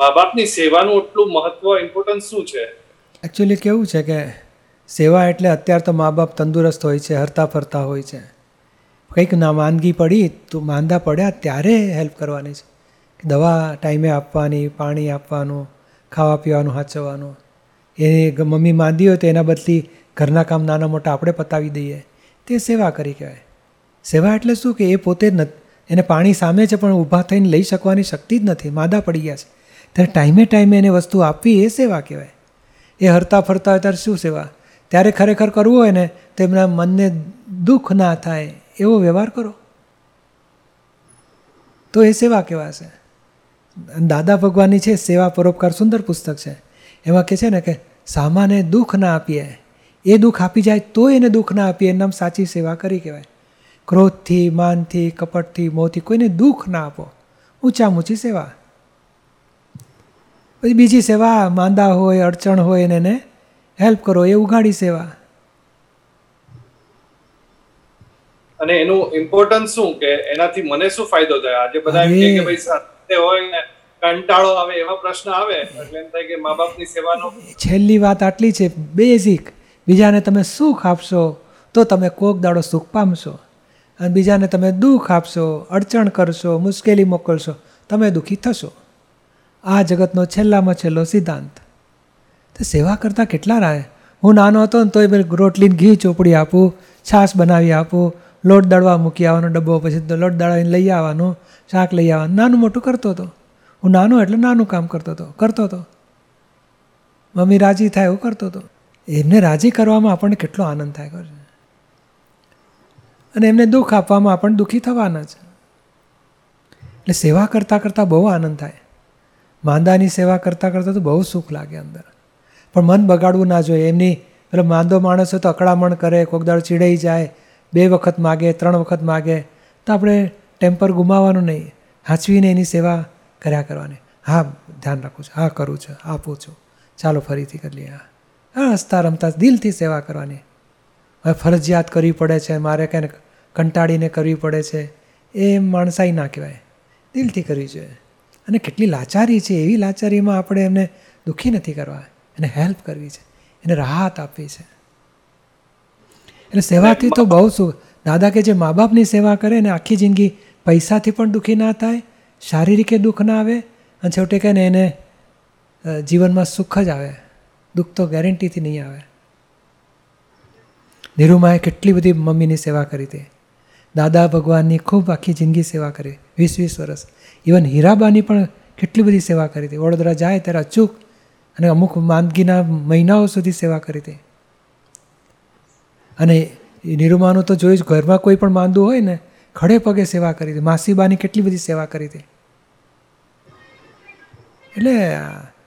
મા બાપની સેવાનું એટલું મહત્વ ઇમ્પોર્ટન્સ શું છે? એકચ્યુઅલી કેવું છે કે સેવા એટલે અત્યારે તો મા બાપ તંદુરસ્ત હોય છે હરતા ફરતા હોય છે. કંઈક ના માંદગી પડી તો માંદા પડ્યા ત્યારે હેલ્પ કરવાની છે. દવા ટાઈમે આપવાની, પાણી આપવાનું ખાવા પીવાનું સાચવવાનું એ મમ્મી માંદી હોય તો એના બદલી ઘરના કામ નાના મોટા આપણે પતાવી દઈએ. તે સેવા કરી કહેવાય. સેવા એટલે શું કે એ પોતે એને પાણી સામે છે પણ ઊભા થઈને લઈ શકવાની શક્તિ જ નથી. માદા પડી ગયા છે. ત્યારે ટાઈમે ટાઈમે એને વસ્તુ આપવી એ સેવા કહેવાય. એ હરતા ફરતા હોય ત્યારે શું સેવા? ત્યારે ખરેખર કરવું હોય ને, તો એમના મનને દુઃખ ના થાય એવો વ્યવહાર કરો. તો એ સેવા કહેવાશે. દાદા ભગવાનની છે, સેવા પરોપકાર સુંદર પુસ્તક છે. એમાં કે છે ને કે સામાને દુઃખ ના આપીએ. એ દુઃખ આપી જાય તો એને દુઃખ ના આપીએ. એનામ સાચી સેવા કરી કહેવાય. ક્રોધથી, માનથી, કપટથી, મોંથી કોઈને દુઃખ ના આપો. ઊંચા ઊંચી સેવા. પછી બીજી સેવા માંદા હોય અડચણ હોય એને એને હેલ્પ કરો એ ઉઘાડી સેવા. અને એનું ઇમ્પોર્ટન્સ શું કે એનાથી મને શું ફાયદો થાય? આજે બધા એમ કે ભાઈ સાથે હોય ને કંટાળો આવે એવા પ્રશ્ન આવે એટલે એમ થાય કે મા બાપની સેવાનો છેલ્લી વાત આટલી છે બેઝિક બીજાને તમે સુખ આપશો તો તમે કોક દાડો સુખ પામશો. અને બીજાને તમે દુઃખ આપશો અડચણ કરશો મુશ્કેલી મોકલશો તમે દુઃખી થશો. આ જગતનો છેલ્લામાં છેલ્લો સિદ્ધાંત. તો સેવા કરતાં કેટલા રહે હું નાનો હતો ને તોય રોટલીને ઘી ચોપડી આપું, છાશ બનાવી આપું, લોટ દળવા મૂકી આવવાનો ડબ્બો પછી લોટ દળાવીને લઈ આવવાનું, શાક લઈ આવવાનું. નાનું મોટું કરતો હતો. હું નાનો એટલે નાનું કામ કરતો હતો કરતો હતો. મમ્મી રાજી થાય એવું કરતો હતો. એમને રાજી કરવામાં આપણને કેટલો આનંદ થાય કરશે અને એમને દુઃખ આપવામાં આપણને દુઃખી થવાના છે. એટલે સેવા કરતાં કરતાં બહુ આનંદ થાય. માંદાની સેવા કરતાં કરતાં તો બહુ સુખ લાગે અંદર. પણ મન બગાડવું ના જોઈએ. એમની એટલે માંદો માણસ હોય તો અકળામણ કરે, કોક દાળ ચીડાઈ જાય, બે વખત માગે, ત્રણ વખત માગે, તો આપણે ટેમ્પર ગુમાવવાનું નહીં. હાંચવીને એની સેવા કર્યા કરવાની. હા, ધ્યાન રાખું છું. હા, કરું છું. આપું છું ચાલો, ફરીથી કરી લઈએ. હા, હસતા રમતા દિલથી સેવા કરવાની. હવે ફરજિયાત કરવી પડે છે. મારે કંઈ કંટાળીને કરવી પડે છે. એ માણસાઈ ના કહેવાય. દિલથી કરવી જોઈએ. અને કેટલી લાચારી છે, એવી લાચારીમાં આપણે એમને દુઃખી નથી કરવા. એને હેલ્પ કરવી છે. એને રાહત આપવી છે. એટલે સેવાથી તો બહુ સુખ. દાદા કે જે મા બાપની સેવા કરે ને આખી જિંદગી પૈસાથી પણ દુઃખી ના થાય, શારીરિકે દુઃખ ના આવે, અને છેવટે કહે ને એને જીવનમાં સુખ જ આવે. દુઃખ તો ગેરંટીથી નહીં આવે. નિરૂમાએ કેટલી બધી મમ્મીની સેવા કરી હતી. દાદા ભગવાનની ખૂબ આખી જિંદગી સેવા કરી. વીસ વીસ વર્ષ. ઇવન હીરાબાની પણ કેટલી બધી સેવા કરી હતી. વડોદરા જાય ત્યારે અચૂક અને અમુક માંદગીના મહિનાઓ સુધી સેવા કરી હતી. અને નિરૂમાનું તો જોયું ઘરમાં કોઈ પણ માંદું હોય ને, ખડે પગે સેવા કરી હતી. માસીબાની કેટલી બધી સેવા કરી હતી. એટલે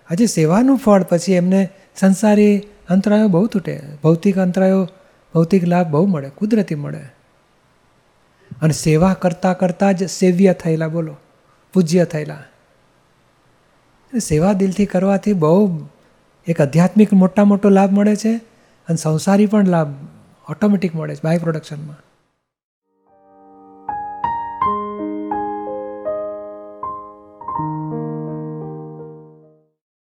આજે સેવાનું ફળ પછી એમને સંસારી અંતરાયો બહુ તૂટે. ભૌતિક અંતરાયો, ભૌતિક લાભ બહુ મળે. કુદરતી મળે. અને સેવા કરતાં કરતાં જ સેવ્ય થયેલા, બોલો. પૂજ્ય થયેલા. સેવા દિલથી કરવાથી બહુ એક આધ્યાત્મિક મોટા મોટો લાભ મળે છે અને સંસારી પણ લાભ ઓટોમેટિક મળે છે બાય પ્રોડક્શનમાં.